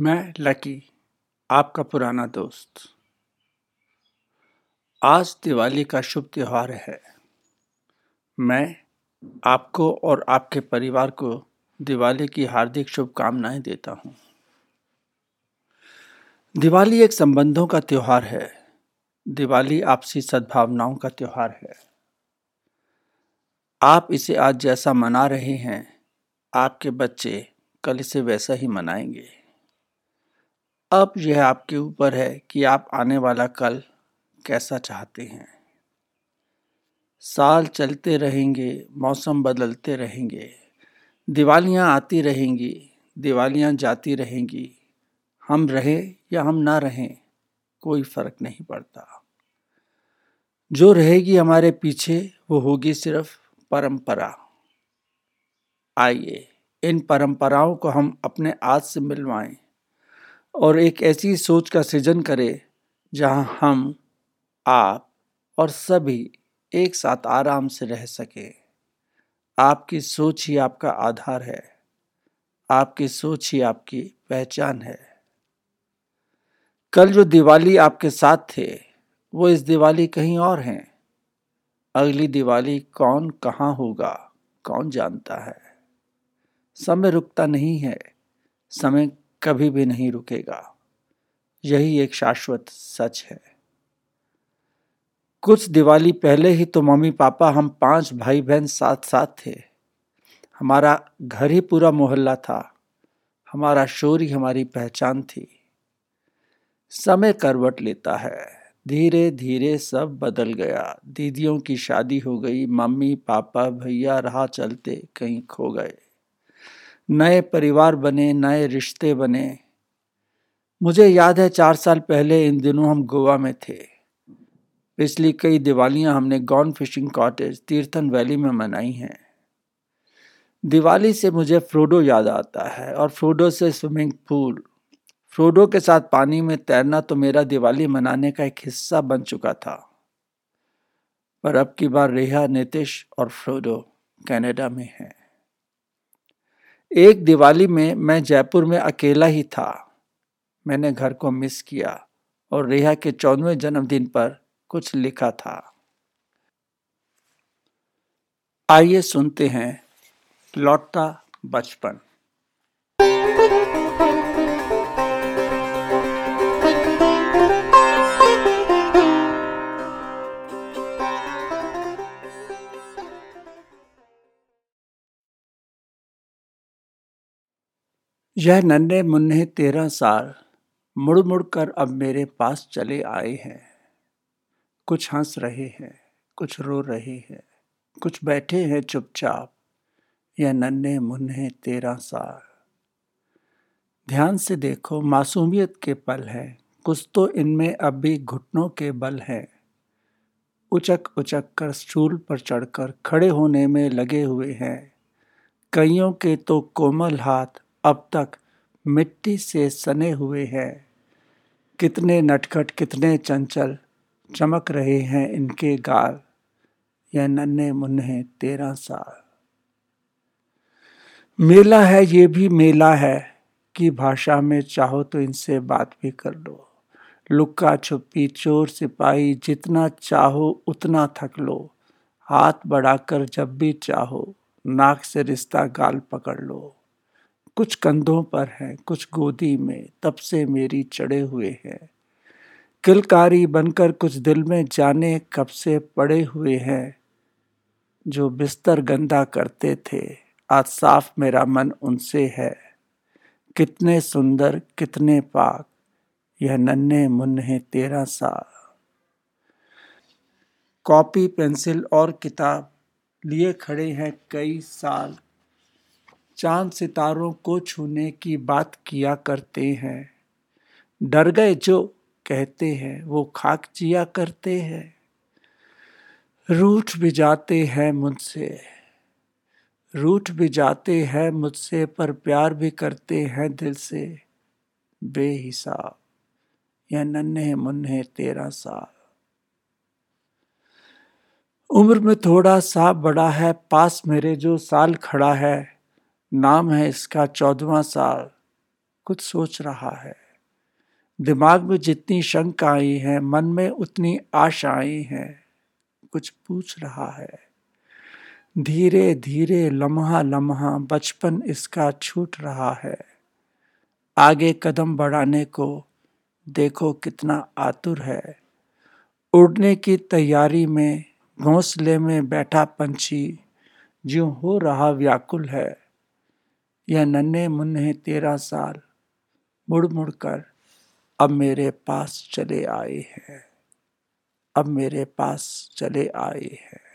मैं लकी, आपका पुराना दोस्त। आज दिवाली का शुभ त्यौहार है। मैं आपको और आपके परिवार को दिवाली की हार्दिक शुभकामनाएँ देता हूँ। दिवाली एक संबंधों का त्यौहार है। दिवाली आपसी सद्भावनाओं का त्यौहार है। आप इसे आज जैसा मना रहे हैं, आपके बच्चे कल इसे वैसा ही मनाएँगे। अब यह आपके ऊपर है कि आप आने वाला कल कैसा चाहते हैं। साल चलते रहेंगे, मौसम बदलते रहेंगे, दिवालियाँ आती रहेंगी, दिवालियाँ जाती रहेंगी। हम रहें या हम ना रहें, कोई फ़र्क नहीं पड़ता। जो रहेगी हमारे पीछे, वो होगी सिर्फ़ परंपरा। आइए, इन परंपराओं को हम अपने आज से मिलवाएँ। और एक ऐसी सोच का सृजन करें, जहाँ हम, आप और सभी एक साथ आराम से रह सके। आपकी सोच ही आपका आधार है। आपकी सोच ही आपकी पहचान है। कल जो दिवाली आपके साथ थे, वो इस दिवाली कहीं और हैं। अगली दिवाली कौन कहाँ होगा, कौन जानता है। समय रुकता नहीं है। समय कभी भी नहीं रुकेगा। यही एक शाश्वत सच है। कुछ दिवाली पहले ही तो मम्मी पापा हम पाँच भाई बहन साथ साथ थे। हमारा घर ही पूरा मोहल्ला था। हमारा शोर ही हमारी पहचान थी। समय करवट लेता है। धीरे धीरे सब बदल गया। दीदियों की शादी हो गई। मम्मी, पापा, भैया राह चलते कहीं खो गए। नए परिवार बने, नए रिश्ते बने। मुझे याद है चार साल पहले इन दिनों हम गोवा में थे। पिछली कई दिवालियाँ हमने Gone Fishing Cottage, Tirthan Valley में मनाई हैं। दिवाली से मुझे फ्रोडो याद आता है और फ्रोडो से स्विमिंग पूल। फ्रोडो के साथ पानी में तैरना तो मेरा दिवाली मनाने का एक हिस्सा बन चुका था। पर अब की बार रेहा नितिश और फ्रोडो कनाडा में हैं। एक दिवाली में मैं जयपुर में अकेला ही था। मैंने घर को मिस किया और रेहा के चौदवें जन्मदिन पर कुछ लिखा था। आइए सुनते हैं लौटता बचपन। यह नन्हे मुन्ने तेरह साल मुड़ मुड़ कर अब मेरे पास चले आए हैं। कुछ हंस रहे हैं, कुछ रो रहे हैं, कुछ बैठे हैं चुपचाप। यह नन्हे मुन्ने तेरह साल। ध्यान से देखो, मासूमियत के पल हैं, कुछ तो इनमें अब भी घुटनों के बल हैं। उचक उचक कर स्टूल पर चढ़कर खड़े होने में लगे हुए हैं। कईयों के तो कोमल हाथ अब तक मिट्टी से सने हुए हैं। कितने नटखट, कितने चंचल चमक रहे हैं इनके गाल। यह नन्हे मुन्ने तेरह साल। मेला है, ये भी मेला है कि भाषा में चाहो तो इनसे बात भी कर लो। लुक्का छुपी, चोर सिपाही, जितना चाहो उतना थक लो। हाथ बढ़ाकर जब भी चाहो, नाक से रिश्ता गाल पकड़ लो। कुछ कंधों पर है, कुछ गोदी में तब से मेरी चढ़े हुए हैं। किलकारी बनकर कुछ दिल में जाने कब से पड़े हुए हैं, जो बिस्तर गंदा करते थे। आज साफ़ मेरा मन उनसे है। कितने सुंदर, कितने पाक, यह नन्हे मुन्ने तेरा साल कॉपी, पेंसिल और किताब लिए खड़े हैं कई साल चाँद सितारों को छूने की बात किया करते हैं। डर गए जो कहते हैं, वो खाक जिया करते हैं। रूठ भी जाते हैं मुझसे, रूठ भी जाते हैं मुझसे, पर प्यार भी करते हैं दिल से। बेहिसाब, या नन्हे मुन्ने तेरह साल उम्र में थोड़ा सा बड़ा है, पास मेरे जो साल खड़ा है। नाम है इसका चौदवा साल। कुछ सोच रहा है। दिमाग में जितनी शंकाएँ हैं, मन में उतनी आशाएँ हैं। कुछ पूछ रहा है। धीरे धीरे, लम्हा लम्हा, बचपन इसका छूट रहा है। आगे कदम बढ़ाने को देखो कितना आतुर है। उड़ने की तैयारी में, घोंसले में बैठा पंछी जो हो रहा व्याकुल है। यह नन्हे मुन्ने तेरह साल। मुड़ मुड़ कर, अब मेरे पास चले आए हैं। अब मेरे पास चले आए हैं।